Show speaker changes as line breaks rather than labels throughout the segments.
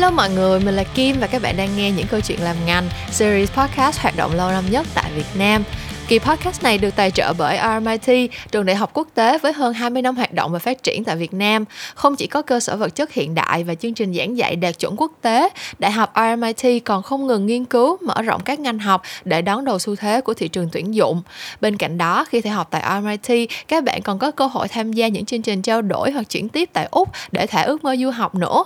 Hello mọi người, mình là Kim và các bạn đang nghe những câu chuyện làm ngành series podcast hoạt động lâu năm nhất tại Việt Nam. Kỳ podcast này được tài trợ bởi RMIT, trường đại học quốc tế với hơn 20 năm hoạt động và phát triển tại Việt Nam. Không chỉ có cơ sở vật chất hiện đại và chương trình giảng dạy đạt chuẩn quốc tế, Đại học RMIT còn không ngừng nghiên cứu, mở rộng các ngành học để đón đầu xu thế của thị trường tuyển dụng. Bên cạnh đó, khi theo học tại RMIT, các bạn còn có cơ hội tham gia những chương trình trao đổi hoặc chuyển tiếp tại Úc để thể ước mơ du học nữa.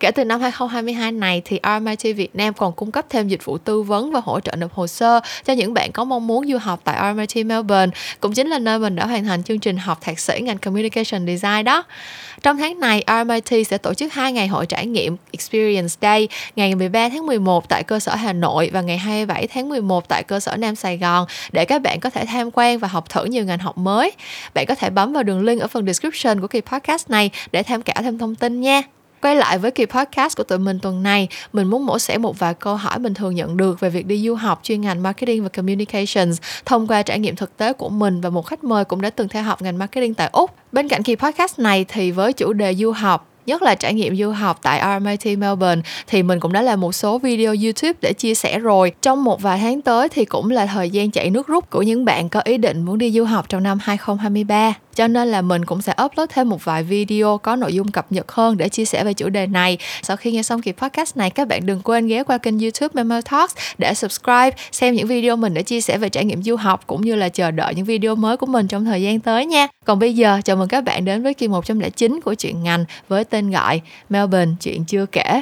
Kể từ năm 2022 này thì RMIT Việt Nam còn cung cấp thêm dịch vụ tư vấn và hỗ trợ nộp hồ sơ cho những bạn có mong muốn du học tại RMIT Melbourne, cũng chính là nơi mình đã hoàn thành chương trình học thạc sĩ ngành Communication Design đó. Trong tháng này, RMIT sẽ tổ chức hai ngày hội trải nghiệm Experience Day, ngày 13 tháng 11 tại cơ sở Hà Nội và ngày 27 tháng 11 tại cơ sở Nam Sài Gòn để các bạn có thể tham quan và học thử nhiều ngành học mới. Bạn có thể bấm vào đường link ở phần description của kỳ podcast này để tham khảo thêm thông tin nha. Quay lại với kỳ podcast của tụi mình tuần này, mình muốn mổ xẻ một vài câu hỏi mình thường nhận được về việc đi du học chuyên ngành Marketing và Communications thông qua trải nghiệm thực tế của mình và một khách mời cũng đã từng theo học ngành Marketing tại Úc. Bên cạnh kỳ podcast này thì với chủ đề du học nhất là trải nghiệm du học tại RMIT Melbourne thì mình cũng đã làm một số video YouTube để chia sẻ rồi. Trong một vài tháng tới thì cũng là thời gian chạy nước rút của những bạn có ý định muốn đi du học trong năm 2023 cho nên là mình cũng sẽ upload thêm một vài video có nội dung cập nhật hơn để chia sẻ về chủ đề này. Sau khi nghe xong kỳ podcast này, các bạn đừng quên ghé qua kênh youtube Memo Talks để subscribe, xem những video mình đã chia sẻ về trải nghiệm du học cũng như là chờ đợi những video mới của mình trong thời gian tới nha. Còn bây giờ, chào mừng các bạn đến với kỳ 109 của chuyện ngành với tên gọi Melbourne chuyện chưa kể.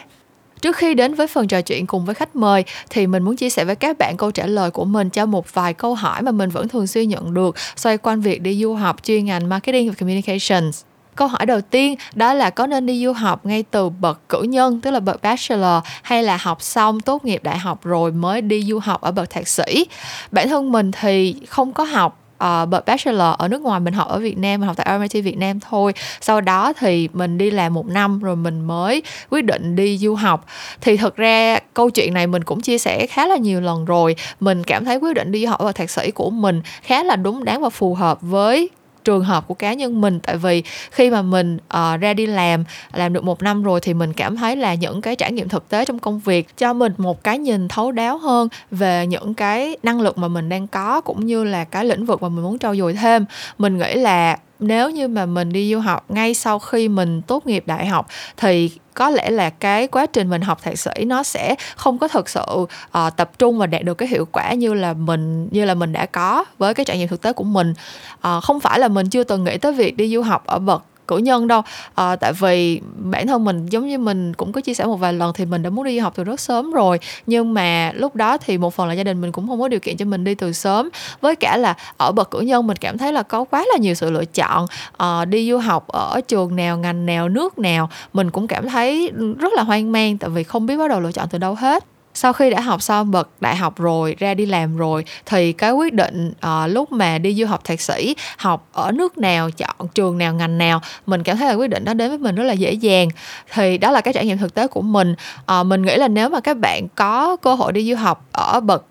Trước khi đến với phần trò chuyện cùng với khách mời, thì mình muốn chia sẻ với các bạn câu trả lời của mình cho một vài câu hỏi mà mình vẫn thường xuyên nhận được xoay quanh việc đi du học chuyên ngành Marketing và Communications. Câu hỏi đầu tiên, đó là có nên đi du học ngay từ bậc cử nhân, tức là bậc bachelor, hay là học xong tốt nghiệp đại học rồi mới đi du học ở bậc thạc sĩ. Bản thân mình thì không có học Ờ, uh, bậc bachelor ở nước ngoài mình học ở Việt Nam mình học tại RMIT Việt Nam thôi. Sau đó thì mình đi làm một năm rồi mình mới quyết định đi du học. Thì thực ra câu chuyện này mình cũng chia sẻ khá là nhiều lần rồi. Mình cảm thấy quyết định đi du học ở thạc sĩ của mình khá là đúng đắn và phù hợp với trường hợp của cá nhân mình. Tại vì khi mà mình uh, ra đi làm làm được một năm rồi thì mình cảm thấy là những cái trải nghiệm thực tế trong công việc cho mình một cái nhìn thấu đáo hơn về những cái năng lực mà mình đang có cũng như là cái lĩnh vực mà mình muốn trau dồi thêm. Mình nghĩ là nếu như mà mình đi du học ngay sau khi mình tốt nghiệp đại học thì có lẽ là cái quá trình mình học thạc sĩ nó sẽ không có thực sự uh, tập trung và đạt được cái hiệu quả như là mình như là mình đã có với cái trải nghiệm thực tế của mình. Uh, không phải là mình chưa từng nghĩ tới việc đi du học ở bậc cử nhân đâu. À, tại vì bản thân mình giống như mình cũng có chia sẻ một vài lần thì mình đã muốn đi học từ rất sớm rồi. Nhưng mà lúc đó thì một phần là gia đình mình cũng không có điều kiện cho mình đi từ sớm. Với cả là ở bậc cử nhân mình cảm thấy là có quá là nhiều sự lựa chọn. À, đi du học ở trường nào ngành nào nước nào mình cũng cảm thấy rất là hoang mang tại vì không biết bắt đầu lựa chọn từ đâu hết sau khi đã học xong bậc đại học rồi ra đi làm rồi thì cái quyết định uh, lúc mà đi du học thạc sĩ học ở nước nào chọn trường nào ngành nào mình cảm thấy là quyết định đó đến với mình rất là dễ dàng. Thì đó là cái trải nghiệm thực tế của mình. Uh, mình nghĩ là nếu mà các bạn có cơ hội đi du học ở bậc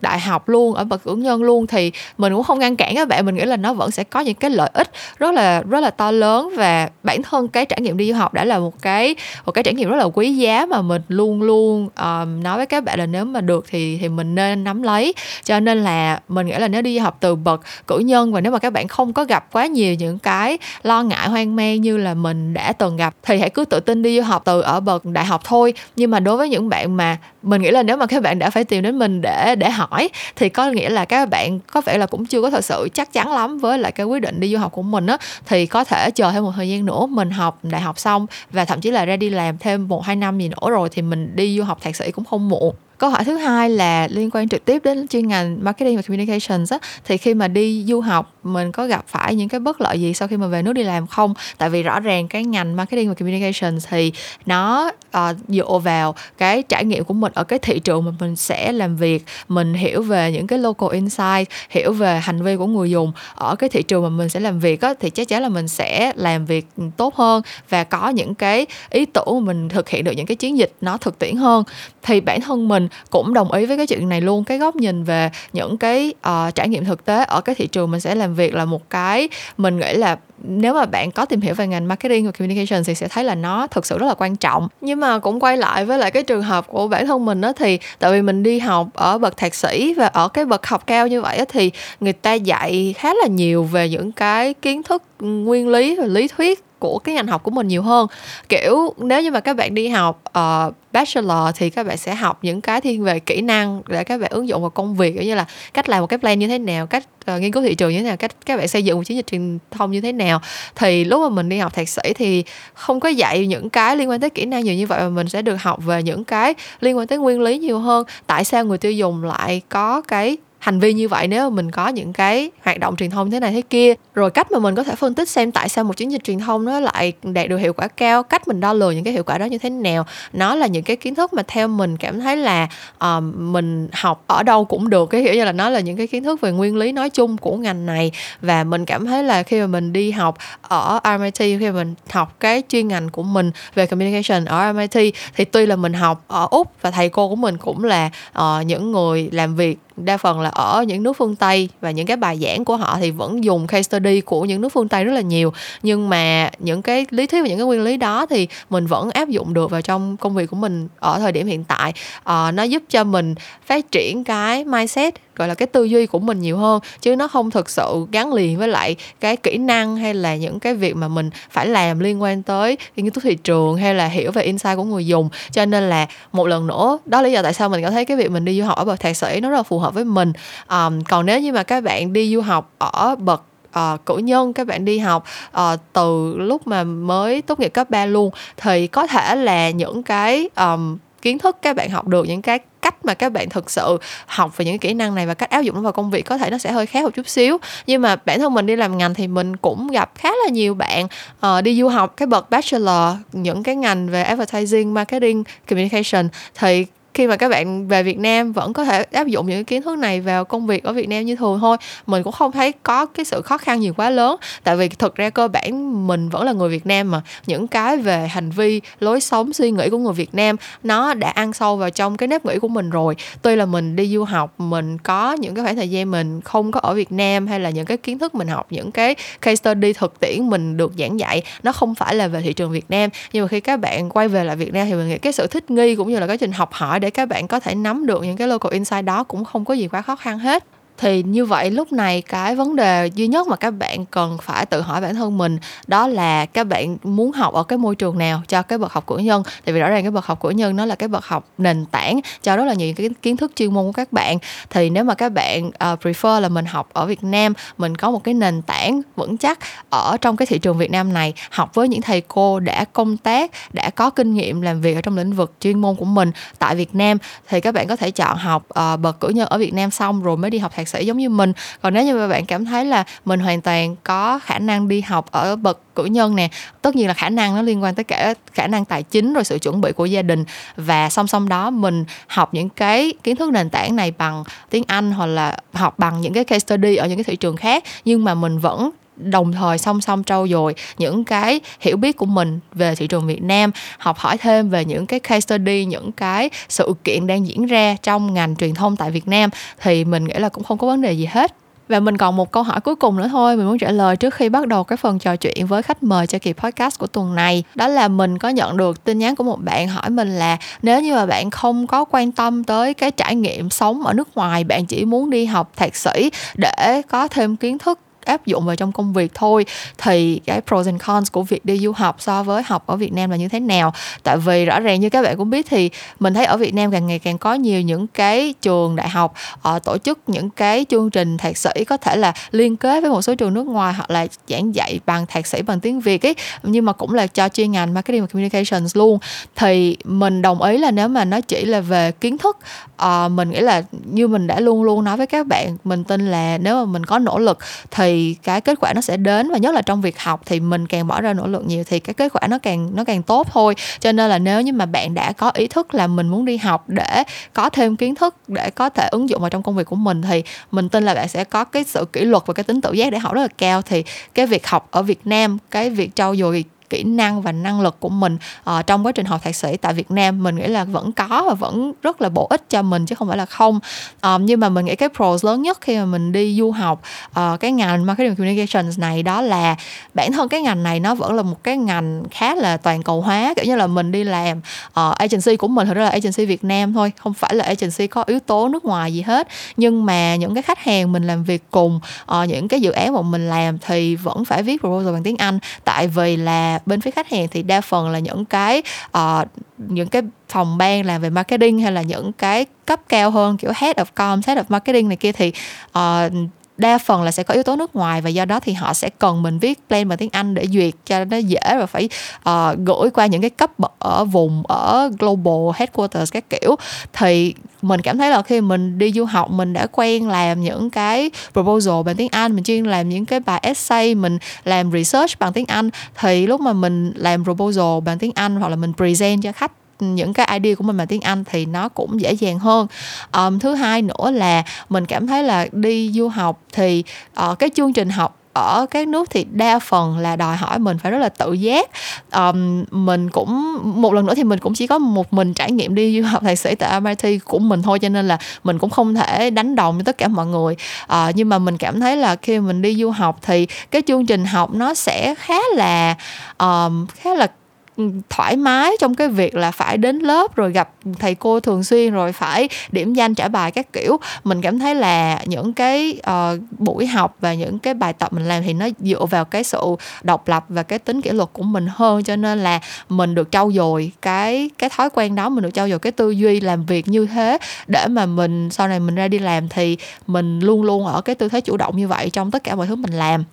đại học luôn ở bậc cử nhân luôn thì mình cũng không ngăn cản các bạn. Mình nghĩ là nó vẫn sẽ có những cái lợi ích rất là rất là to lớn và bản thân cái trải nghiệm đi du học đã là một cái một cái trải nghiệm rất là quý giá mà mình luôn luôn um, nói với các bạn là nếu mà được thì thì mình nên nắm lấy. Cho nên là mình nghĩ là nếu đi du học từ bậc cử nhân và nếu mà các bạn không có gặp quá nhiều những cái lo ngại hoang mang như là mình đã từng gặp thì hãy cứ tự tin đi du học từ ở bậc đại học thôi. Nhưng mà đối với những bạn mà mình nghĩ là nếu mà các bạn đã phải tìm đến mình để để hỏi, thì có nghĩa là các bạn có vẻ là cũng chưa có thật sự chắc chắn lắm với lại cái quyết định đi du học của mình á. Thì có thể chờ thêm một thời gian nữa, mình học đại học xong và thậm chí là ra đi làm thêm một, hai năm gì nữa rồi thì mình đi du học thạc sĩ cũng không muộn câu hỏi thứ hai là liên quan trực tiếp đến chuyên ngành marketing và communications á thì khi mà đi du học mình có gặp phải những cái bất lợi gì sau khi mà về nước đi làm không? Tại vì rõ ràng cái ngành marketing và communications thì nó uh, dựa vào cái trải nghiệm của mình ở cái thị trường mà mình sẽ làm việc mình hiểu về những cái local insight hiểu về hành vi của người dùng ở cái thị trường mà mình sẽ làm việc á thì chắc chắn là mình sẽ làm việc ừ, tốt hơn và có những cái ý tưởng mà mình thực hiện được những cái chiến dịch nó thực tiễn hơn. Thì bản thân mình mình cũng đồng ý với cái chuyện này luôn. Cái góc nhìn về những cái uh, trải nghiệm thực tế ở cái thị trường mình sẽ làm việc là một cái mình nghĩ là nếu mà bạn có tìm hiểu về ngành marketing và communication thì sẽ thấy là nó thực sự rất là quan trọng. Nhưng mà cũng quay lại với lại cái trường hợp của bản thân mình đó thì tại vì mình đi học ở bậc thạc sĩ và ở cái bậc học cao như vậy thì người ta dạy khá là nhiều về những cái kiến thức ừ, nguyên lý và lý thuyết của cái ngành học của mình nhiều hơn. Kiểu nếu như mà các bạn đi học uh, bachelor thì các bạn sẽ học những cái thiên về kỹ năng để các bạn ứng dụng vào công việc như là cách làm một cái plan như thế nào cách uh, nghiên cứu thị trường như thế nào cách các bạn xây dựng một chiến dịch truyền thông như thế nào. Thì lúc mà mình đi học thạc sĩ thì không có dạy những cái liên quan tới kỹ năng nhiều như vậy mà mình sẽ được học về những cái liên quan tới nguyên lý nhiều hơn tại sao người tiêu dùng lại có cái hành vi như vậy nếu mà mình có những cái hoạt động truyền thông thế này thế kia rồi cách mà mình có thể phân tích xem tại sao một chiến dịch truyền thông nó lại đạt được hiệu quả cao cách mình đo lường những cái hiệu quả đó như thế nào nó là những cái kiến thức mà theo mình cảm thấy là uh, mình học ở đâu cũng được cái hiểu như là nó là những cái kiến thức về nguyên lý nói chung của ngành này. Và mình cảm thấy là khi mà mình đi học ở RMIT khi mà mình học cái chuyên ngành của mình về communication ở MIT thì tuy là mình học ở úc và thầy cô của mình cũng là uh, những người làm việc đa phần là ở những nước phương Tây và những cái bài giảng của họ thì vẫn dùng case study của những nước phương Tây rất là nhiều. Nhưng mà những cái lý thuyết và những cái nguyên lý đó thì mình vẫn áp dụng được vào trong công việc của mình ở thời điểm hiện tại. Uh, nó giúp cho mình phát triển cái mindset gọi là cái tư duy của mình nhiều hơn chứ nó không thực sự gắn liền với lại cái kỹ năng hay là những cái việc mà mình phải làm liên quan tới nghiên cứu thị trường hay là hiểu về insight của người dùng. Cho nên là một lần nữa đó là lý do tại sao mình cảm thấy cái việc mình đi du học ở bậc thạc sĩ nó rất là phù hợp với mình. Um, còn nếu như mà các bạn đi du học ở bậc uh, cử nhân các bạn đi học uh, từ lúc mà mới tốt nghiệp cấp 3 luôn thì có thể là những cái um, kiến thức các bạn học được những cái cách mà các bạn thực sự học về những kỹ năng này và cách áp dụng nó vào công việc có thể nó sẽ hơi khác một chút xíu. Nhưng mà bản thân mình đi làm ngành thì mình cũng gặp khá là nhiều bạn uh, đi du học cái bậc bachelor những cái ngành về advertising marketing communication thì khi mà các bạn về Việt Nam vẫn có thể áp dụng những kiến thức này vào công việc ở Việt Nam như thường thôi. Mình cũng không thấy có cái sự khó khăn gì quá lớn, tại vì thực ra cơ bản mình vẫn là người Việt Nam mà. Những cái về hành vi, lối sống, suy nghĩ của người Việt Nam, nó đã ăn sâu vào trong cái nếp nghĩ của mình rồi. Tuy là mình đi du học, mình có những cái khoảng thời gian mình không có ở Việt Nam, hay là những cái kiến thức mình học, những cái case study thực tiễn mình được giảng dạy, nó không phải là về thị trường Việt Nam. Nhưng mà khi các bạn quay về lại Việt Nam thì mình nghĩ cái sự thích nghi cũng như là quá trình học hỏi để để các bạn có thể nắm được những cái local insight đó cũng không có gì quá khó khăn hết thì như vậy lúc này cái vấn đề duy nhất mà các bạn cần phải tự hỏi bản thân mình đó là các bạn muốn học ở cái môi trường nào cho cái bậc học cử nhân. Tại vì rõ ràng cái bậc học cử nhân nó là cái bậc học nền tảng cho rất là nhiều cái kiến thức chuyên môn của các bạn. Thì nếu mà các bạn uh, prefer là mình học ở Việt Nam mình có một cái nền tảng vững chắc ở trong cái thị trường Việt Nam này học với những thầy cô đã công tác đã có kinh nghiệm làm việc ở trong lĩnh vực chuyên môn của mình tại Việt Nam thì các bạn có thể chọn học uh, bậc cử nhân ở Việt Nam xong rồi mới đi học thạc thạc sĩ giống như mình. Còn nếu như bạn cảm thấy là mình hoàn toàn có khả năng đi học ở bậc cử nhân nè, tất nhiên là khả năng nó liên quan tới cả khả năng tài chính rồi sự chuẩn bị của gia đình. Và song song đó, mình học những cái kiến thức nền tảng này bằng tiếng Anh hoặc là học bằng những cái case study ở những cái thị trường khác, nhưng mà mình vẫn đồng thời song song trau dồi những cái hiểu biết của mình về thị trường Việt Nam, học hỏi thêm về những cái case study, những cái sự kiện đang diễn ra trong ngành truyền thông tại Việt Nam, thì mình nghĩ là cũng không có vấn đề gì hết. Và mình còn một câu hỏi cuối cùng nữa thôi, mình muốn trả lời trước khi bắt đầu cái phần trò chuyện với khách mời cho kỳ podcast của tuần này. Đó là mình có nhận được tin nhắn của một bạn hỏi mình là, nếu như mà bạn không có quan tâm tới cái trải nghiệm sống ở nước ngoài, bạn chỉ muốn đi học thạc sĩ để có thêm kiến thức áp dụng vào trong công việc thôi. Thì cái pros and cons của việc đi du học so với học ở Việt Nam là như thế nào? Tại vì rõ ràng như các bạn cũng biết thì mình thấy ở Việt Nam càng ngày càng có nhiều những cái trường đại học uh, tổ chức những cái chương trình thạc sĩ có thể là liên kết với một số trường nước ngoài hoặc là giảng dạy bằng thạc sĩ bằng tiếng Việt ấy. Nhưng mà cũng là cho chuyên ngành marketing và communications luôn. Thì mình đồng ý là nếu mà nó chỉ là về kiến thức uh, mình nghĩ là như mình đã luôn luôn nói với các bạn mình tin là nếu mà mình có nỗ lực thì cái kết quả nó sẽ đến, và nhất là trong việc học thì mình càng bỏ ra nỗ lực nhiều thì cái kết quả nó càng nó càng tốt thôi. Cho nên là nếu như mà bạn đã có ý thức là mình muốn đi học để có thêm kiến thức, để có thể ứng dụng vào trong công việc của mình, thì mình tin là bạn sẽ có cái sự kỷ luật và cái tính tự giác để học rất là cao. Thì cái việc học ở Việt Nam, cái việc trau dồi kỹ năng và năng lực của mình uh, trong quá trình học thạc sĩ tại Việt Nam mình nghĩ là vẫn có và vẫn rất là bổ ích cho mình chứ không phải là không. Um, nhưng mà mình nghĩ cái pros lớn nhất khi mà mình đi du học uh, cái ngành marketing communications này đó là bản thân cái ngành này nó vẫn là một cái ngành khá là toàn cầu hóa kiểu như là mình đi làm uh, agency của mình thật ra là agency Việt Nam thôi không phải là agency có yếu tố nước ngoài gì hết. Nhưng mà những cái khách hàng mình làm việc cùng uh, những cái dự án mà mình làm thì vẫn phải viết proposal bằng tiếng Anh. Tại vì là bên phía khách hàng thì đa phần là những cái uh, những cái phòng ban làm về marketing hay là những cái cấp cao hơn kiểu head of com, head of marketing này kia thì uh, đa phần là sẽ có yếu tố nước ngoài và do đó thì họ sẽ cần mình viết plan bằng tiếng Anh để duyệt cho nó dễ và phải uh, gửi qua những cái cấp ở vùng ở global headquarters các kiểu. Thì mình cảm thấy là khi mình đi du học mình đã quen làm những cái proposal bằng tiếng Anh mình chuyên làm những cái bài essay mình làm research bằng tiếng Anh thì lúc mà mình làm proposal bằng tiếng Anh hoặc là mình present cho khách những cái idea của mình bằng tiếng Anh thì nó cũng dễ dàng hơn. Um, thứ hai nữa là mình cảm thấy là đi du học thì uh, cái chương trình học ở các nước thì đa phần là đòi hỏi mình phải rất là tự giác. Um, mình cũng một lần nữa thì mình cũng chỉ có một mình trải nghiệm đi du học thạc sĩ tại MIT của mình thôi cho nên là mình cũng không thể đánh đồng với tất cả mọi người. Uh, nhưng mà mình cảm thấy là khi mình đi du học thì cái chương trình học nó sẽ khá là um, khá là thoải mái trong cái việc là phải đến lớp rồi gặp thầy cô thường xuyên rồi phải điểm danh trả bài các kiểu. Mình cảm thấy là những cái uh, buổi học và những cái bài tập mình làm thì nó dựa vào cái sự độc lập và cái tính kỷ luật của mình hơn cho nên là mình được trau dồi cái cái thói quen đó mình được trau dồi cái tư duy làm việc như thế để mà mình sau này mình ra đi làm thì mình luôn luôn ở cái tư thế chủ động như vậy trong tất cả mọi thứ mình làm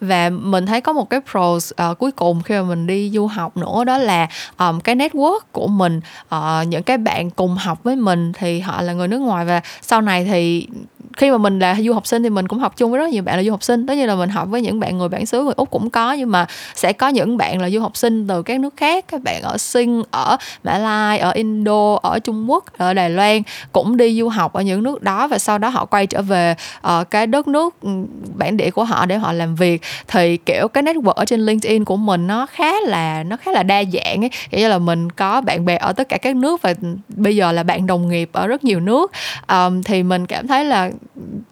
và mình thấy có một cái pros uh, cuối cùng khi mà mình đi du học nữa đó là um, cái network của mình uh, những cái bạn cùng học với mình thì họ là người nước ngoài và sau này thì khi mà mình là du học sinh thì mình cũng học chung với rất nhiều bạn là du học sinh. Tất nhiên là mình học với những bạn người bản xứ người úc cũng có nhưng mà sẽ có những bạn là du học sinh từ các nước khác. Các bạn ở sinh ở mã lai ở indo ở trung quốc ở đài loan cũng đi du học ở những nước đó và sau đó họ quay trở về uh, cái đất nước ừ, bản địa của họ để họ làm việc. Thì kiểu cái network ở trên linkedin của mình nó khá là nó khá là đa dạng ấy. Nghĩa như là mình có bạn bè ở tất cả các nước và bây giờ là bạn đồng nghiệp ở rất nhiều nước. Um, thì mình cảm thấy là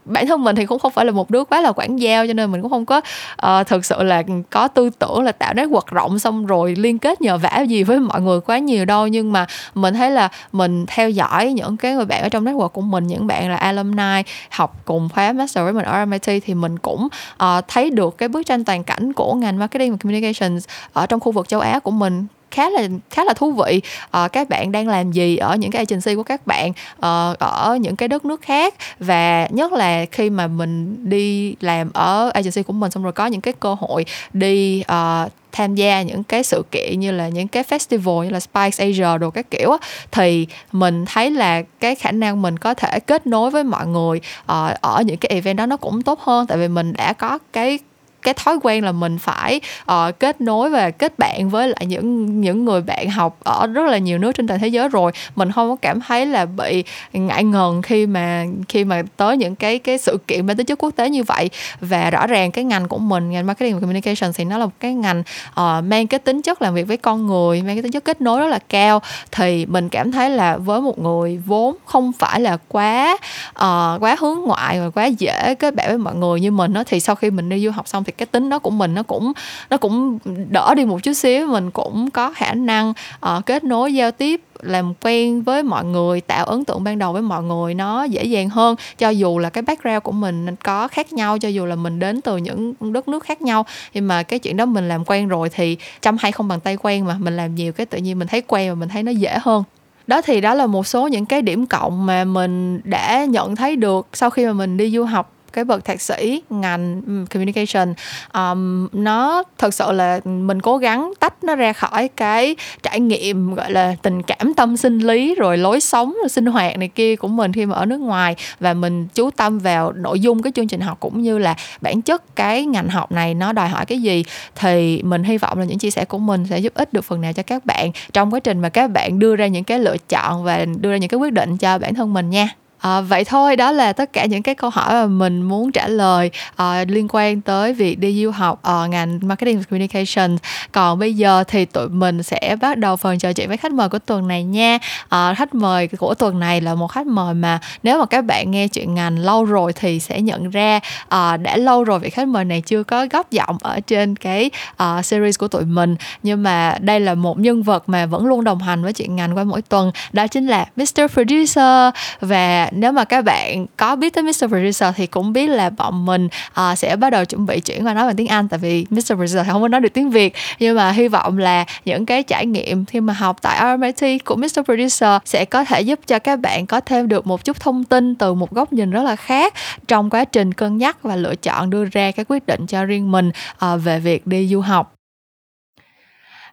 bản thân mình thì cũng không phải là một đứa quá là quản giao cho nên mình cũng không có uh, thực sự là có tư tưởng là tạo network rộng xong rồi liên kết nhờ vả gì với mọi người quá nhiều đâu. Nhưng mà mình thấy là mình theo dõi những cái người bạn ở trong network của mình những bạn là alumni học cùng khóa master với mình ở MIT thì mình cũng uh, thấy được cái bức tranh toàn cảnh của ngành marketing và communications ở trong khu vực châu Á của mình khá là khá là thú vị. Uh, các bạn đang làm gì ở những cái agency của các bạn uh, ở những cái đất nước khác? Và nhất là khi mà mình đi làm ở agency của mình xong rồi có những cái cơ hội đi uh, tham gia những cái sự kiện như là những cái festival như là spice Asia đồ các kiểu á, thì mình thấy là cái khả năng mình có thể kết nối với mọi người uh, ở những cái event đó nó cũng tốt hơn. Tại vì mình đã có cái cái thói quen là mình phải uh, kết nối và kết bạn với lại những những người bạn học ở rất là nhiều nước trên toàn thế giới rồi. Mình không có cảm thấy là bị ngại ngần khi mà khi mà tới những cái cái sự kiện mang tính chất quốc tế như vậy. Và rõ ràng cái ngành của mình ngành marketing và communication thì nó là một cái ngành uh, mang cái tính chất làm việc với con người mang cái tính chất kết nối rất là cao. Thì mình cảm thấy là với một người vốn không phải là quá uh, quá hướng ngoại và quá dễ kết bạn với mọi người như mình đó thì sau khi mình đi du học xong thì cái tính đó của mình nó cũng nó cũng đỡ đi một chút xíu. Mình cũng có khả năng uh, kết nối giao tiếp làm quen với mọi người tạo ấn tượng ban đầu với mọi người nó dễ dàng hơn. Cho dù là cái background của mình có khác nhau cho dù là mình đến từ những đất nước khác nhau nhưng mà cái chuyện đó mình làm quen rồi thì chăm hay không bằng tay quen mà mình làm nhiều cái tự nhiên mình thấy quen và mình thấy nó dễ hơn. Đó thì đó là một số những cái điểm cộng mà mình đã nhận thấy được sau khi mà mình đi du học cái bậc thạc sĩ ngành ừ, communication. Um, nó thật sự là mình cố gắng tách nó ra khỏi cái trải nghiệm gọi là tình cảm tâm sinh lý rồi lối sống rồi sinh hoạt này kia của mình khi mà ở nước ngoài. Và mình chú tâm vào nội dung cái chương trình học cũng như là bản chất cái ngành học này nó đòi hỏi cái gì. Thì mình hy vọng là những chia sẻ của mình sẽ giúp ích được phần nào cho các bạn trong quá trình mà các bạn đưa ra những cái lựa chọn và đưa ra những cái quyết định cho bản thân mình nha. À, vậy thôi đó là tất cả những cái câu hỏi mà mình muốn trả lời uh, liên quan tới việc đi du học ở uh, ngành marketing và communication. Còn bây giờ thì tụi mình sẽ bắt đầu phần trò chuyện với khách mời của tuần này nha. Uh, khách mời của tuần này là một khách mời mà nếu mà các bạn nghe chuyện ngành lâu rồi thì sẽ nhận ra uh, đã lâu rồi vị khách mời này chưa có góp giọng ở trên cái uh, series của tụi mình nhưng mà đây là một nhân vật mà vẫn luôn đồng hành với chuyện ngành qua mỗi tuần đó chính là Mr. Producer và nếu mà các bạn có biết tới Mr. Producer thì cũng biết là bọn mình uh, sẽ bắt đầu chuẩn bị chuyển qua nói bằng tiếng Anh tại vì Mr. Producer không có nói được tiếng Việt nhưng mà hy vọng là những cái trải nghiệm khi mà học tại RMIT của Mr. Producer sẽ có thể giúp cho các bạn có thêm được một chút thông tin từ một góc nhìn rất là khác trong quá trình cân nhắc và lựa chọn đưa ra cái quyết định cho riêng mình uh, về việc đi du học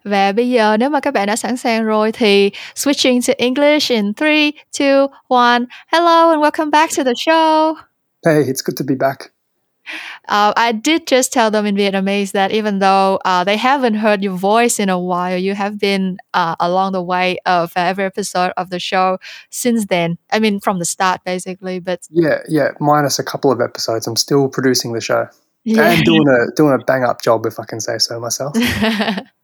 và bây giờ nếu mà các bạn đã sẵn sàng rồi thì switching to English in 3, 2, 1. Hello and welcome back to the show.
Hey, it's good to be back.
Uh, I did just tell them in Vietnamese that even though uh, they haven't heard your voice in a while, you have been uh, along the way of every episode of the show since then. I mean, from the start, basically. But
yeah, yeah, minus a couple of episodes, I'm still producing the show yeah. and doing a doing a bang up job, if I can say so myself.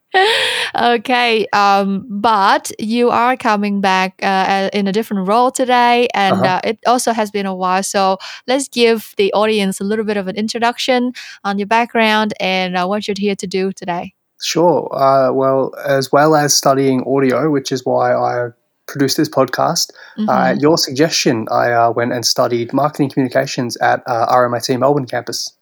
okay um, but you are coming back uh, in a different role today and uh-huh. uh, it also has been a while so let's give the audience a little bit of an introduction on your background and uh, what you're here to do today
sure uh, well as well as studying audio which is why i produced this podcast uh, mm-hmm. your suggestion i uh, went and studied marketing communications at rmit melbourne campus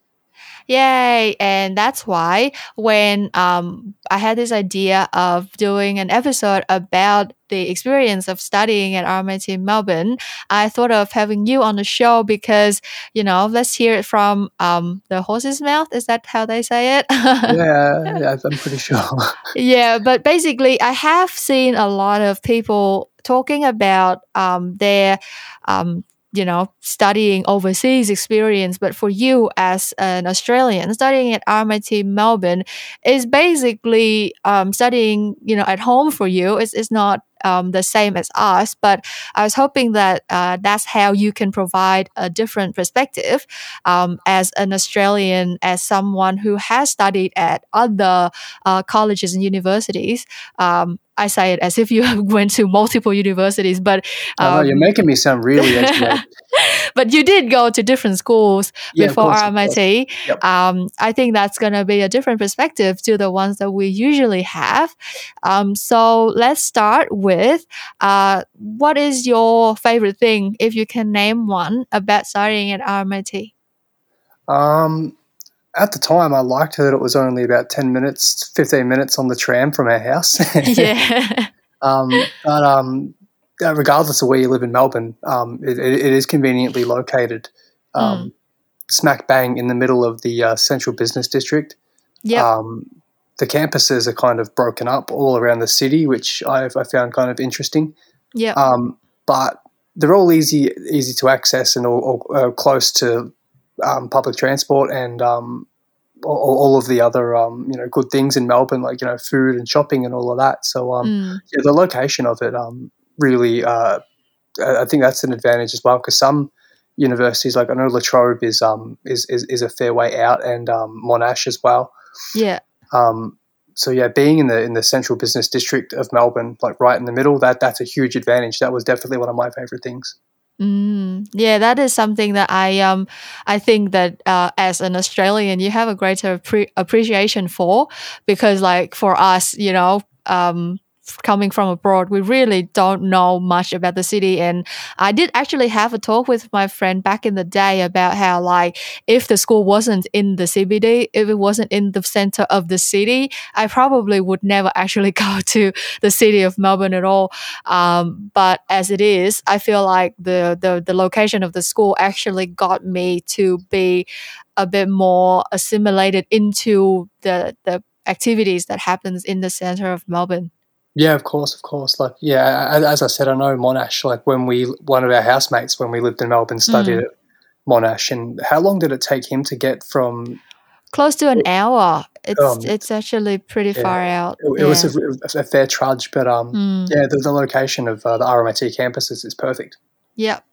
Yay! And that's why when um, I had this idea of doing an episode about the experience of studying at RMIT Melbourne, I thought of having you on the show because, you know, let's hear it from um, the horse's mouth. Is that how they say it?
yeah, yeah, I'm pretty sure.
yeah, but basically, I have seen a lot of people talking about um, their um, you know studying overseas experience but for you as an australian studying at rmit melbourne is basically um, studying you know at home for you. It's, it's not um, the same as us. But I was hoping that uh, that's how you can provide a different perspective um, as an Australian, as someone who has studied at other uh, colleges and universities. Um, I say it as if you went to multiple universities, but
um, oh, you're making me sound really
but you did go to different schools yeah, before RMIT. Yep. Um, I think that's going to be a different perspective to the ones that we usually have. Um, so let's start with uh, what is your favorite thing, if you can name one, about studying at RMIT?
Um, at the time, I liked that it was only about 10 minutes, 15 minutes on the tram from our house.
yeah.
um, but um, regardless of where you live in Melbourne, um, it, it is conveniently located um, mm. smack bang in the middle of the uh, central business district.
Yeah.
Um, the campuses are kind of broken up all around the city, which I've, I found kind of interesting.
Yeah.
Um, but they're all easy easy to access and all, all uh, close to um, public transport and um, all, all, of the other um, you know good things in Melbourne, like you know food and shopping and all of that. So um, mm. yeah, the location of it um, really, uh, I think that's an advantage as well because some universities, like I know La Trobe is um is, is, is a fair way out, and um, Monash as well.
Yeah.
Um, so yeah, being in the in the central business district of Melbourne, like right in the middle, that that's a huge advantage. That was definitely one of my favorite things.
Mm, yeah, that is something that I um I think that uh, as an Australian you have a greater pre- appreciation for because like for us, you know, um coming from abroad, we really don't know much about the city. And I did actually have a talk with my friend back in the day about how, like, if the school wasn't in the CBD, if it wasn't in the center of the city, I probably would never actually go to the city of Melbourne at all. Um, but as it is, I feel like the, the the location of the school actually got me to be a bit more assimilated into the the activities that happens in the center of Melbourne.
Yeah, of course, of course. Like, yeah, as I said, I know Monash. Like when we, one of our housemates, when we lived in Melbourne, studied mm. at Monash. And how long did it take him to get from?
Close to an hour. It's um, it's actually pretty yeah, far out.
It, it yeah. was a, a, fair trudge, but um, mm. yeah, the, the location of uh, the RMIT campus is, is perfect.
Yep.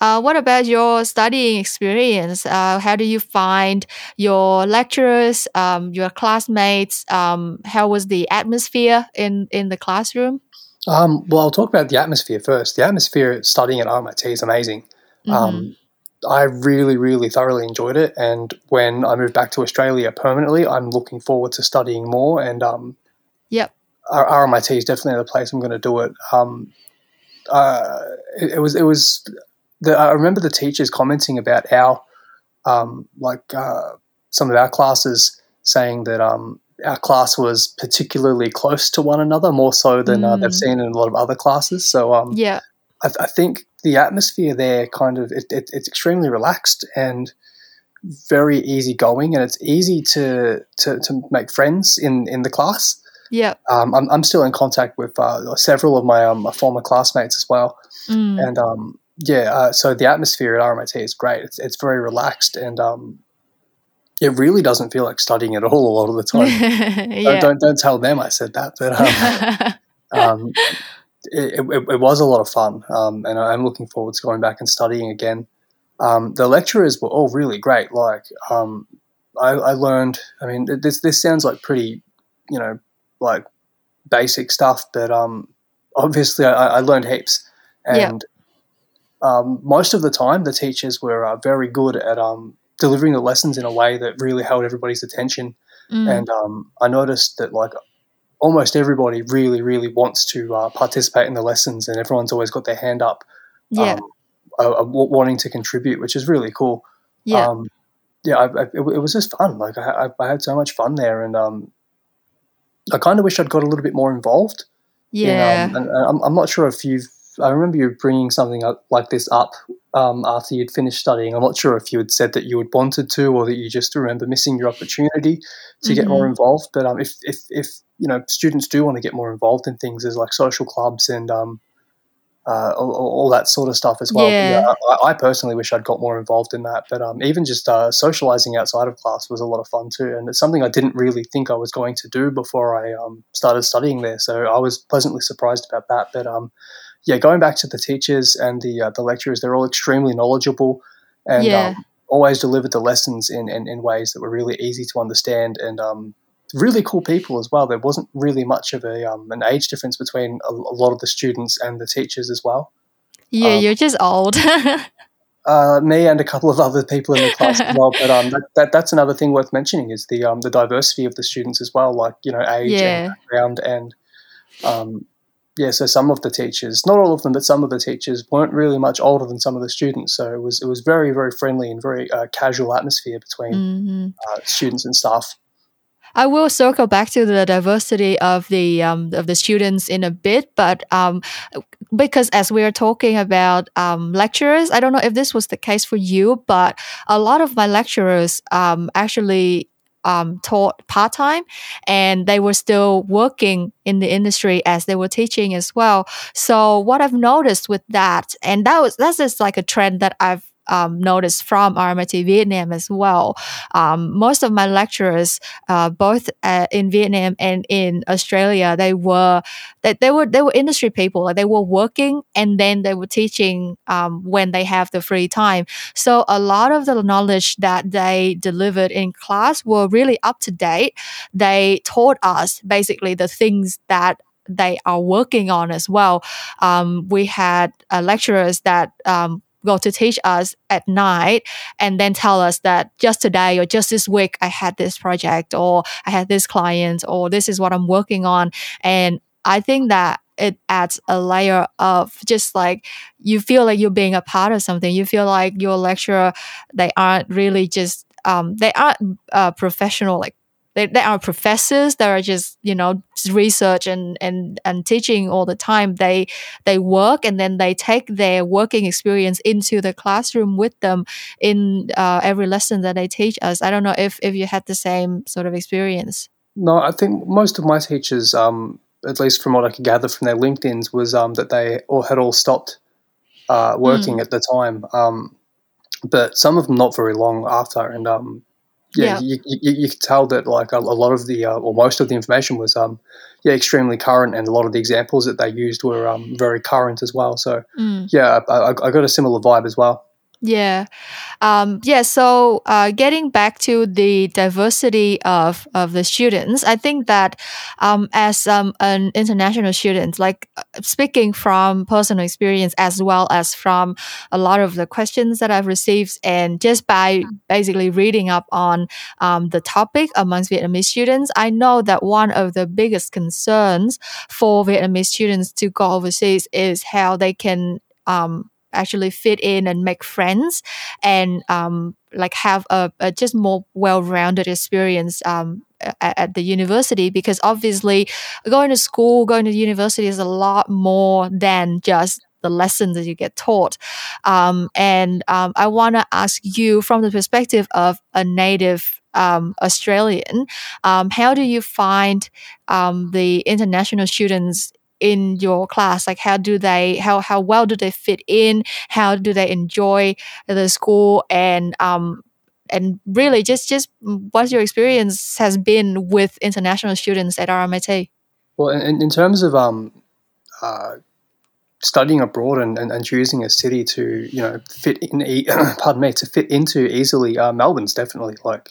Uh, what about your studying experience? Uh, how do you find your lecturers, um, your classmates? Um, how was the atmosphere in, in the classroom?
Um, well, I'll talk about the atmosphere first. The atmosphere studying at RMIT is amazing. Mm-hmm. Um, I really, really thoroughly enjoyed it. And when I moved back to Australia permanently, I'm looking forward to studying more. And um,
yep,
RMIT is definitely the place I'm going to do it. Um, uh, it, it, was, it was. The, I remember the teachers commenting about our, um, like uh, some of our classes saying that um, our class was particularly close to one another, more so than mm. uh, they've mm. seen in a lot of other classes. So, um,
yeah,
I, I, think the atmosphere there kind of it, it, it's extremely relaxed and very easygoing, and it's easy to to, to make friends in in the class.
Yeah,
um, I'm I'm still in contact with uh, several of my um, former classmates as well,
mm.
and um, yeah, uh, so the atmosphere at RMIT is great. It's it's very relaxed and um, it really doesn't feel like studying at all a lot of the time. yeah. don't, don't, don't tell them I said that, but um, um, it, it, it, was a lot of fun, um, and I'm looking forward to going back and studying again. Um, the lecturers were all really great. Like um, I, I, learned. I mean, this this sounds like pretty, you know, like basic stuff, but um, obviously I, I learned heaps, and. Um, most of the time, the teachers were uh, very good at um, delivering the lessons in a way that really held everybody's attention. Mm. And um, I noticed that like almost everybody really, really wants to uh, participate in the lessons, and everyone's always got their hand up,
yeah, um,
uh, wanting to contribute, which is really cool.
Yeah, um,
yeah, I, I, it, it, was just fun. Like I, I, had so much fun there, and um, I kind of wish I'd got a little bit more involved.
Yeah,
in, um, and I'm, I'm not sure if you've I remember you bringing something like this up um, after you'd finished studying. I'm not sure if you had said that you had wanted to, or that you just remember missing your opportunity to mm-hmm. get more mm-hmm. involved. But um, if, if, if you know students do want to get more involved in things, there's like social clubs and um, uh, all, all, that sort of stuff as well.
Yeah. yeah
I, I, personally wish I'd got more involved in that. But um, even just uh, socializing outside of class was a lot of fun too, and it's something I didn't really think I was going to do before I um, started studying there. So I was pleasantly surprised about that. But um, yeah, going back to the teachers and the uh, the lecturers, they're all extremely knowledgeable and
yeah.
um, always delivered the lessons in, in, in, ways that were really easy to understand and um, really cool people as well. There wasn't really much of a um, an age difference between a, a, lot of the students and the teachers as well.
Yeah, um, you're just old.
uh, me and a couple of other people in the class as well. But um, that, that, that's another thing worth mentioning is the um, the diversity of the students as well, like you know age
yeah.
and background and um, yeah, so some of the teachers, not all of them, but some of the teachers weren't really much older than some of the students. So it was it was very very friendly and very uh, casual atmosphere between
mm-hmm.
uh, students and staff.
I will circle back to the diversity of the um, of the students in a bit, but um, because as we are talking about um, lecturers, I don't know if this was the case for you, but a lot of my lecturers um, actually um, taught part time and they were still working in the industry as they were teaching as well. So what I've noticed with that, and that was that's just like a trend that I've um, noticed from RMIT Vietnam as well. Um, most of my lecturers, uh, both uh, in Vietnam and in Australia, they were they, they were they were industry people. Like they were working and then they were teaching um, when they have the free time. So a lot of the knowledge that they delivered in class were really up to date. They taught us basically the things that they are working on as well. Um, we had uh, lecturers that um, go to teach us at night and then tell us that just today or just this week I had this project or I had this client or this is what I'm working on. And I think that it adds a layer of just like you feel like you're being a part of something. You feel like your lecturer, they aren't really just um, they aren't uh, professional like they, they are professors that are just you know research and, and and teaching all the time. They they work and then they take their working experience into the classroom with them in uh, every lesson that they teach us. I don't know if if you had the same sort of experience.
No i think most of my teachers um at least from what i could gather from their linkedins was um that they all had all stopped uh, working mm. at the time. Um but some of them not very long after and um yeah, yeah. You, you, you, could tell that like a, a lot of the uh, or most of the information was um yeah extremely current, and a lot of the examples that they used were um very current as well. So mm. yeah, I, I got a similar vibe as well.
Yeah. Um, yeah. So, uh, getting back to the diversity of, of the students, I think that um, as um, an international student, like uh, speaking from personal experience as well as from a lot of the questions that I've received, and just by basically reading up on um, the topic amongst Vietnamese students, I know that one of the biggest concerns for Vietnamese students to go overseas is how they can um, actually fit in and make friends and um, like have a, a just more well-rounded experience um, at, at, the university because obviously going to school going to university is a lot more than just the lessons that you get taught um, and um, i want to ask you from the perspective of a native um, Australian. Um, how do you find um, the international students in your class? Like how do they how how well do they fit in? How do they enjoy the school? And um and really just just what your experience has been with international students at RMIT
well in, in terms of um uh, studying abroad and, and, and, choosing a city to you know fit in e- pardon me to fit into easily uh, Melbourne's definitely like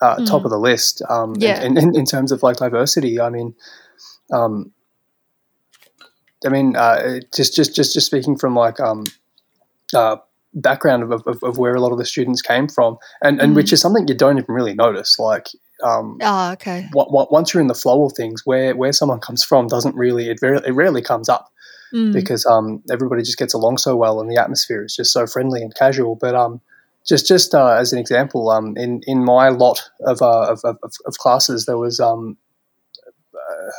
uh, mm. top of the list. Um, yeah. in, in, in terms of like diversity I mean um, I mean, uh, just just just just speaking from like um, uh, background of, of, of, where a lot of the students came from, and and mm. which is something you don't even really notice. Like, um,
oh, okay.
W- w- once you're in the flow of things, where where someone comes from doesn't really it, very, it rarely comes up mm. because um, everybody just gets along so well, and the atmosphere is just so friendly and casual. But um, just just uh, as an example, um, in in my lot of, uh, of, of, of, classes, there was um,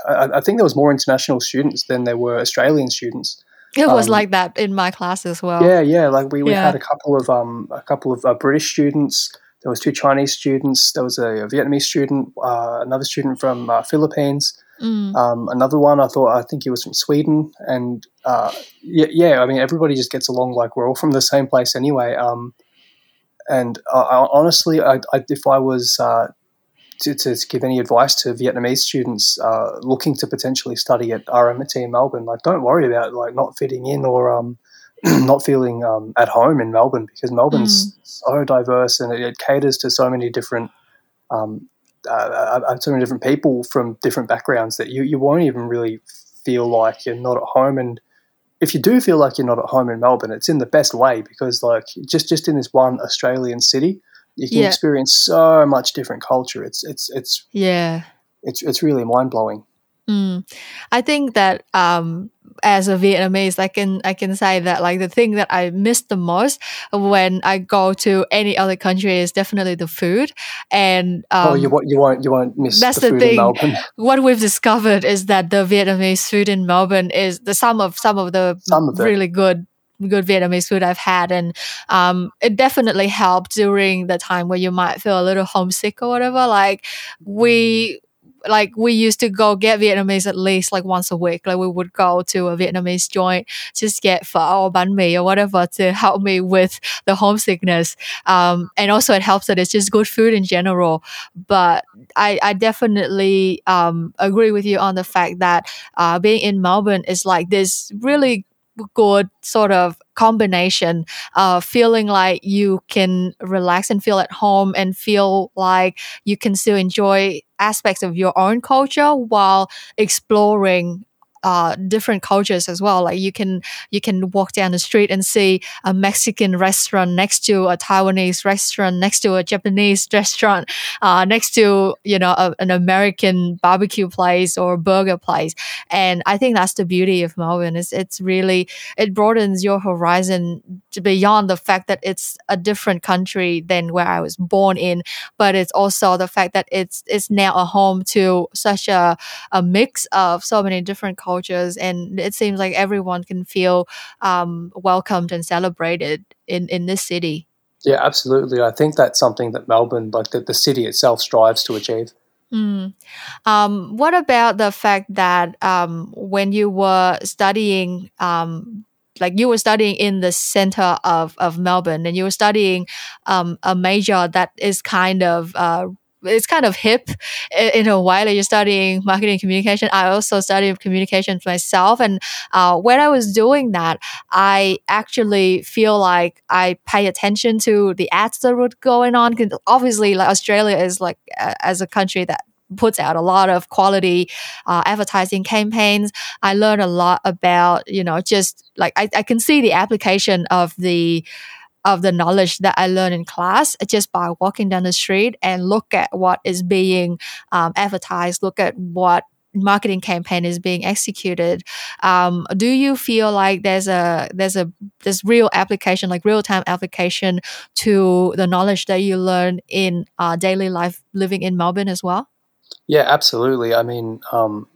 I, I, think there was more international students than there were Australian students.
It was um, like that in my class as well.
Yeah, yeah. Like we, we yeah. had a couple of um a couple of uh, British students. There was two Chinese students. There was a, a Vietnamese student, uh, another student from uh, Philippines. Mm. Um, another one, I thought, I think he was from Sweden, and uh, yeah, yeah, I mean, everybody just gets along like we're all from the same place anyway. Um, and uh, honestly, I, I, if I was uh, to, to, give any advice to Vietnamese students uh, looking to potentially study at RMIT in Melbourne, like don't worry about like not fitting in or um, not feeling um, at home in Melbourne because Melbourne's mm. so diverse and it, it, caters to so many different um, uh, uh, uh, so many different people from different backgrounds that you, you won't even really feel like you're not at home and if you do feel like you're not at home in Melbourne, it's in the best way because like just just in this one Australian city, you can yeah. experience so much different culture. It's it's it's
yeah,
it's it's really mind blowing.
Mm. I think that um, as a Vietnamese, I can I can say that like the thing that I miss the most when I go to any other country is definitely the food. And
um, oh, you won't you won't you won't miss that's the, the thing.
What we've discovered is that the Vietnamese food in Melbourne is the some of some of the some of really good good Vietnamese food I've had, and um, it definitely helped during the time where you might feel a little homesick or whatever. Like we like we used to go get Vietnamese at least like once a week. Like we would go to a Vietnamese joint, just get pho or banh mi or whatever to help me with the homesickness. Um, and also it helps that it's just good food in general. But I, I definitely um, agree with you on the fact that uh, being in Melbourne is like this really good sort of combination of feeling like you can relax and feel at home and feel like you can still enjoy aspects of your own culture while exploring uh, different cultures as well. Like you can you can walk down the street and see a Mexican restaurant next to a Taiwanese restaurant, next to a Japanese restaurant, uh, next to you know a, an American barbecue place or burger place. And I think that's the beauty of Melbourne. It's it's really it broadens your horizon beyond the fact that it's a different country than where I was born in, but it's also the fact that it's it's now a home to such a a mix of so many different cultures cultures, and it seems like everyone can feel um, welcomed and celebrated in in this city.
Yeah, absolutely. I think that's something that Melbourne, like the, the city itself, strives to achieve.
Mm. Um, what about the fact that um, when you were studying um, like you were studying in the center of of Melbourne, and you were studying um, a major that is kind of uh, it's kind of hip in a way. Like you're studying marketing communication. I also studied communication myself, and uh, when I was doing that, I actually feel like I pay attention to the ads that were going on. Obviously, like Australia is like uh, as a country that puts out a lot of quality uh, advertising campaigns. I learned a lot about, you know, just like I, I can see the application of the of the knowledge that I learned in class just by walking down the street and look at what is being um, advertised, look at what marketing campaign is being executed um, do you feel like there's a there's a there's real application like real time application to the knowledge that you learn in uh, daily life living in melbourne as well
yeah, absolutely. I mean, um,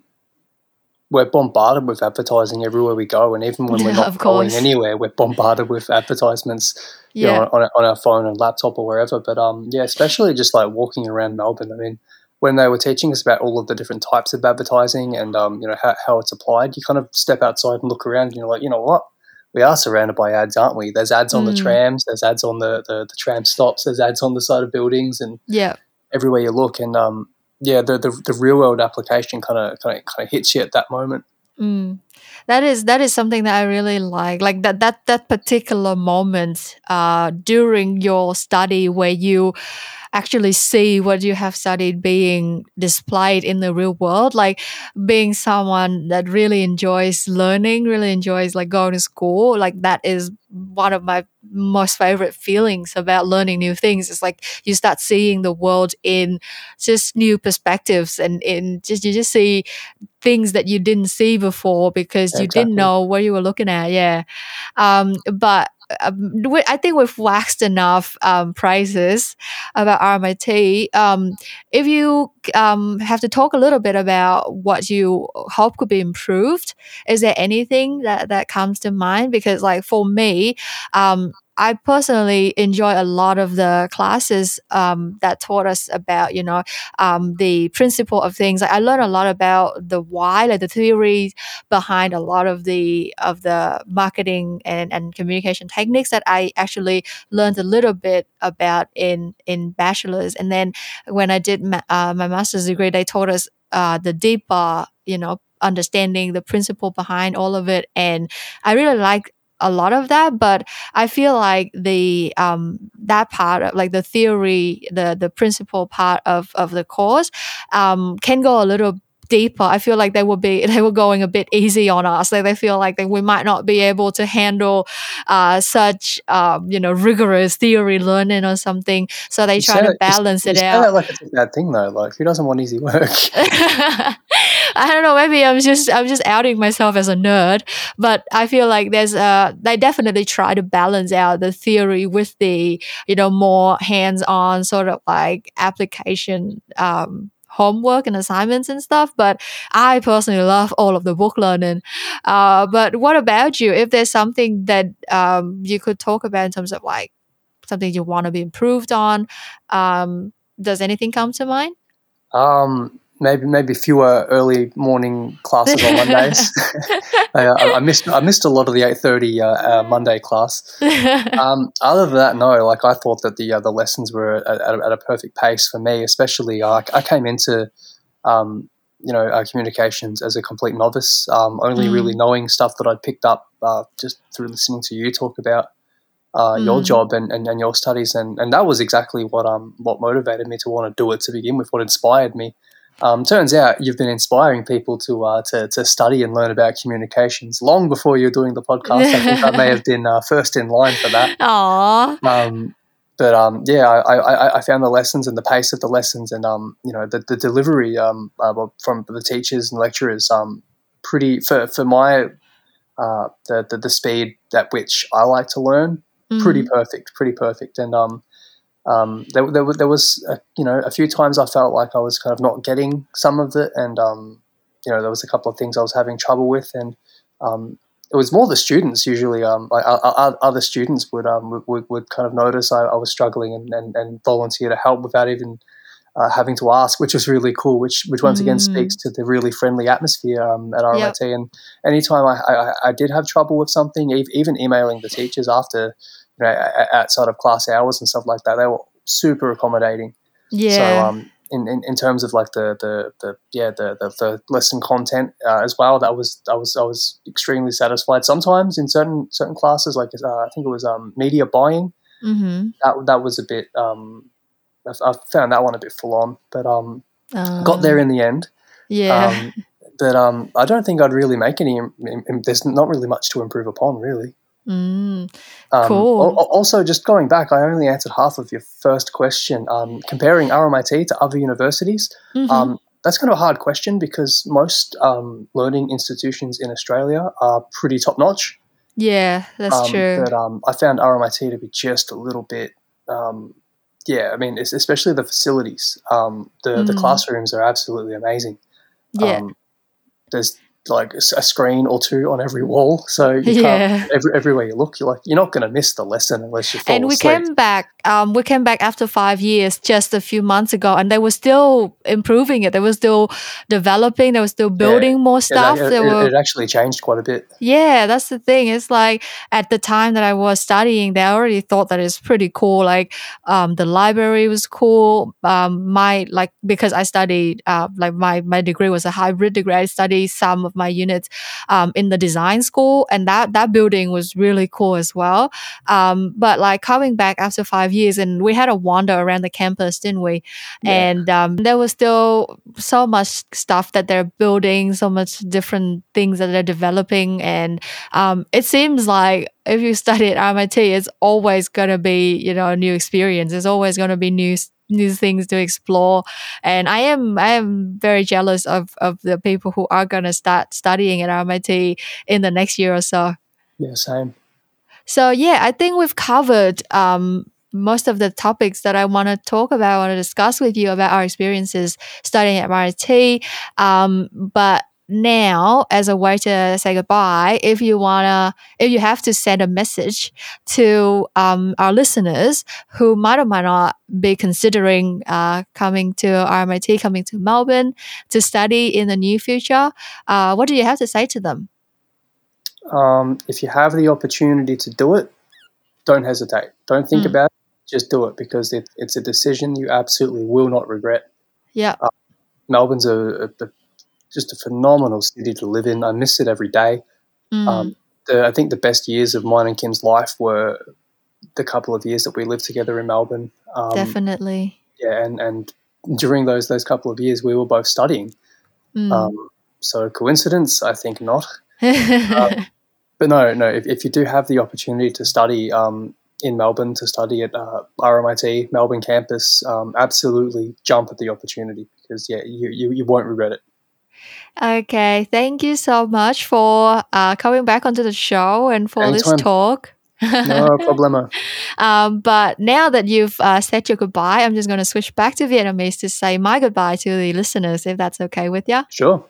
we're bombarded with advertising everywhere we go, and even when we're not going anywhere, we're bombarded with advertisements, you yeah. know, on, on our phone and laptop or wherever. But um, yeah, especially just like walking around Melbourne. I mean, when they were teaching us about all of the different types of advertising and um, you know how, how it's applied, you kind of step outside and look around, and you're like, you know what? We are surrounded by ads, aren't we? There's ads on mm. the trams, there's ads on the, the the tram stops, there's ads on the side of buildings, and
yeah,
everywhere you look, and um, yeah, the, the, the real world application kind of kind of hits you at that moment.
Mm. That is that is something that I really like. Like that that that particular moment uh, during your study where you actually see what you have studied being displayed in the real world like being someone that really enjoys learning really enjoys like going to school like that is one of my most favorite feelings about learning new things. Is like you start seeing the world in just new perspectives and in just you just see things that you didn't see before because you didn't know what you were looking at yeah. Um but I think we've waxed enough um, prices about RMIT. Um, if you um, have to talk a little bit about what you hope could be improved, is there anything that, that comes to mind? Because, like for me, um, I personally enjoy a lot of the classes um, that taught us about, you know, um, the principle of things. I learned a lot about the why, like the theory behind a lot of the of the marketing and, and communication techniques that I actually learned a little bit about in in bachelor's. And then when I did ma- uh, my master's degree, they taught us uh, the deeper, you know, understanding the principle behind all of it. And I really like a lot of that but i feel like the um that part of like the theory the the principle part of of the course um can go a little deeper. I feel like they will be they were going a bit easy on us. Like they feel like that we might not be able to handle uh such um you know rigorous theory learning or something. So they you try to balance it out.
like it's a bad thing though like who doesn't want easy work
I don't know. Maybe I'm just I'm just outing myself as a nerd, but I feel like there's uh they definitely try to balance out the theory with the you know more hands-on sort of like application um homework and assignments and stuff. But I personally love all of the book learning. Uh, but what about you? If there's something that um, you could talk about in terms of like something you want to be improved on, um, does anything come to mind?
Um, maybe maybe fewer early morning classes on Mondays. I, I, missed I missed a lot of the eight thirty uh, uh, Monday class. Um, other than that, no. Like I thought that the uh, the lessons were at, at, a, at, a, perfect pace for me. Especially, uh, I came into um, you know uh, communications as a complete novice, um, only mm. really knowing stuff that I'd picked up uh, just through listening to you talk about. Mm. Your job and, and, and your studies and, and that was exactly what um what motivated me to want to do it to begin with. What inspired me, um, turns out you've been inspiring people to, uh, to to study and learn about communications long before you're doing the podcast. I think I may have been uh, first in line for that.
Aww.
Um, but um, yeah, I, I, I, found the lessons and the pace of the lessons and um, you know the, the delivery um, uh, from the teachers and lecturers um, pretty for for my uh, the, the, the speed at which I like to learn mm. pretty perfect, pretty perfect, and um um, there, there, there was a, you know a few times I felt like I was kind of not getting some of it, and um, you know there was a couple of things I was having trouble with, and um, it was more the students usually. Um, like other students would um would, would kind of notice I, I was struggling and, and, and volunteer to help without even uh, having to ask, which was really cool. Which which once again speaks to the really friendly atmosphere um, at RMIT.
Yep.
And anytime I, I, I did have trouble with something, even emailing the teachers after you know outside of class hours and stuff like that, they were super accommodating.
yeah
So um, in, in, in terms of like the the, the yeah the, the, the lesson content uh, as well, that was I was I was extremely satisfied. Sometimes in certain certain classes, like uh, I think it was um, media buying,
Mhm.
that that was a bit um, I, I found that one a bit full on, but um,
Uh,
got there in the end.
yeah
Um, but um, I don't think I'd really make any. im- im- im- There's not really much to improve upon, really.
Mm.
Um,
Cool.
al- Also, just going back, I only answered half of your first question. Um, comparing RMIT to other universities,
Mhm.
um, that's kind of a hard question because most um, learning institutions in Australia are pretty top notch.
yeah that's
um,
true
But um, I found RMIT to be just a little bit. Um, yeah, I mean, it's, especially the facilities. Um, the the
Mm.
classrooms are absolutely amazing.
yeah
Um, there's like a screen or two on every wall, so you
Yeah.
can't every, everywhere you look, you're like you're not going to miss the lesson unless you fall asleep.
and we
asleep.
came back um, we came back after five years just a few months ago and they were still improving it they were still developing they were still building more stuff they
it,
were
it actually changed quite a bit.
Yeah, that's the thing. It's like at the time that I was studying, they already thought that it's pretty cool. Like um, the library was cool. Um, my like because I studied uh, like my my degree was a hybrid degree. I studied some of my units um, in the design school, and that that building was really cool as well. Um, but like coming back after five years, and we had a wander around the campus, didn't we?
Yeah.
And um, there was still so much stuff that they're building, so much different things that they're developing, and um, it seems like if you study at RMIT, it's always gonna be you know a new experience. It's always gonna be new new things to explore, and I am I am very jealous of of the people who are gonna start studying at RMIT in the next year or so.
Yeah, same.
So yeah, I think we've covered um, most of the topics that I want to talk about, I want to discuss with you about our experiences studying at RMIT. Um, but now, as a way to say goodbye, if you wanna, if you have to send a message to um, our listeners who might or might not be considering uh, coming to RMIT, coming to Melbourne to study in the near future, uh, what do you have to say to them?
Um, if you have the opportunity to do it, don't hesitate. Don't think
Mm.
about it. Just do it because it, it's a decision you absolutely will not regret.
Yeah.
Melbourne's a, a, a just a phenomenal city to live in. I miss it every day.
Mm.
Um, the, I think the best years of mine and Kim's life were the couple of years that we lived together in Melbourne. Um,
Definitely.
Yeah, and, and during those those couple of years, we were both studying.
Mm.
Um, so coincidence? I think not. But no, no. If, if you do have the opportunity to study um, in Melbourne, to study at uh, RMIT Melbourne campus, um, absolutely jump at the opportunity because yeah, you, you, you won't regret it.
Okay, thank you so much for uh, coming back onto the show and for this talk.
No problemo.
um, but now that you've uh, said your goodbye, I'm just going to switch back to Vietnamese to say my goodbye to the listeners, if that's okay with you.
Sure.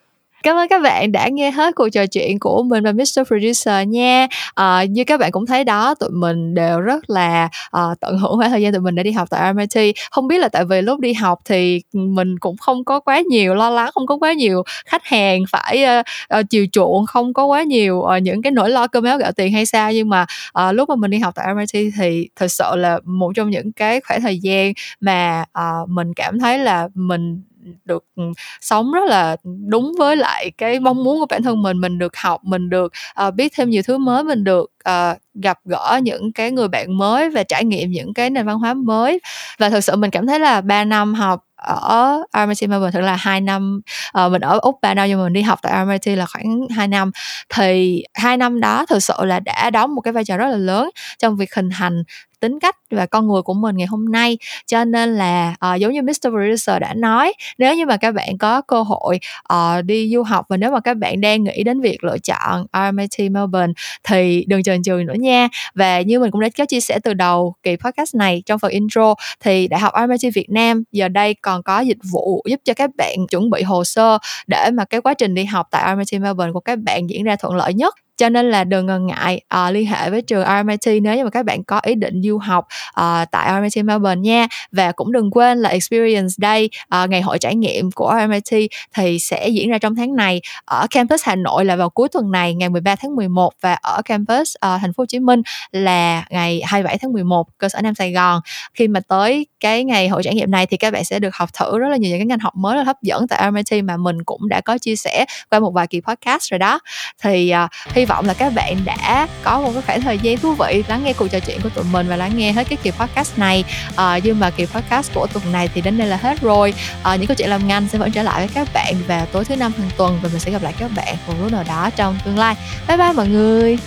Cảm ơn các bạn đã nghe hết cuộc trò chuyện của mình và Mr. Producer nha. À, như các bạn cũng thấy đó, tụi mình đều rất là à, tận hưởng khoảng thời gian tụi mình đã đi học tại MIT. Không biết là tại vì lúc đi học thì mình cũng không có quá nhiều lo lắng, không có quá nhiều khách hàng phải uh, uh, chiều chuộng, không có quá nhiều uh, những cái nỗi lo cơm áo gạo tiền hay sao. Nhưng mà uh, lúc mà mình đi học tại MIT thì thật sự là một trong những cái khoảng thời gian mà uh, mình cảm thấy là mình được ừ, sống rất là đúng với lại cái mong muốn của bản thân mình mình được học mình được uh, biết thêm nhiều thứ mới mình được uh, gặp gỡ những cái người bạn mới và trải nghiệm những cái nền văn hóa mới. Và thực sự mình cảm thấy là 3 năm học ở RMIT Melbourne thật là hai năm uh, mình ở úc 3 năm nhưng mà mình đi học tại RMIT là khoảng 2 năm. Thì hai năm đó thực sự là đã đóng một cái vai trò rất là lớn trong việc hình thành tính cách và con người của mình ngày hôm nay cho nên là uh, giống như Mr. Producer đã nói nếu như mà các bạn có cơ hội uh, đi du học và nếu mà các bạn đang nghĩ đến việc lựa chọn RMIT Melbourne thì đừng chần chừ nữa nha và như mình cũng đã có chia sẻ từ đầu kỳ podcast này trong phần intro thì Đại học RMIT Việt Nam giờ đây còn có dịch vụ giúp cho các bạn chuẩn bị hồ sơ để mà cái quá trình đi học tại RMIT Melbourne của các bạn diễn ra thuận lợi nhất cho nên là đừng ngần ngại uh, liên hệ với trường RMIT nếu như mà các bạn có ý định du học uh, tại RMIT Melbourne nha. Và cũng đừng quên là Experience Day uh, ngày hội trải nghiệm của RMIT thì sẽ diễn ra trong tháng này. Ở campus Hà Nội là vào cuối tuần này ngày 13 tháng 11 và ở campus uh, thành phố Hồ Chí Minh là ngày 27 tháng 11 cơ sở Nam Sài Gòn. Khi mà tới cái ngày hội trải nghiệm này thì các bạn sẽ được học thử rất là nhiều những cái ngành học mới là hấp dẫn tại RMIT mà mình cũng đã có chia sẻ qua một vài kỳ podcast rồi đó. Thì uh, hy vọng là các bạn đã có một cái khoảng thời gian thú vị lắng nghe cuộc trò chuyện của tụi mình và lắng nghe hết cái kỳ podcast này. Uh, nhưng mà kỳ podcast của tuần này thì đến đây là hết rồi. Uh, những câu chuyện làm ngành sẽ vẫn trở lại với các bạn vào tối thứ năm hàng tuần và mình sẽ gặp lại các bạn một lúc nào đó trong tương lai. Bye bye mọi người.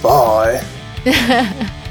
Bye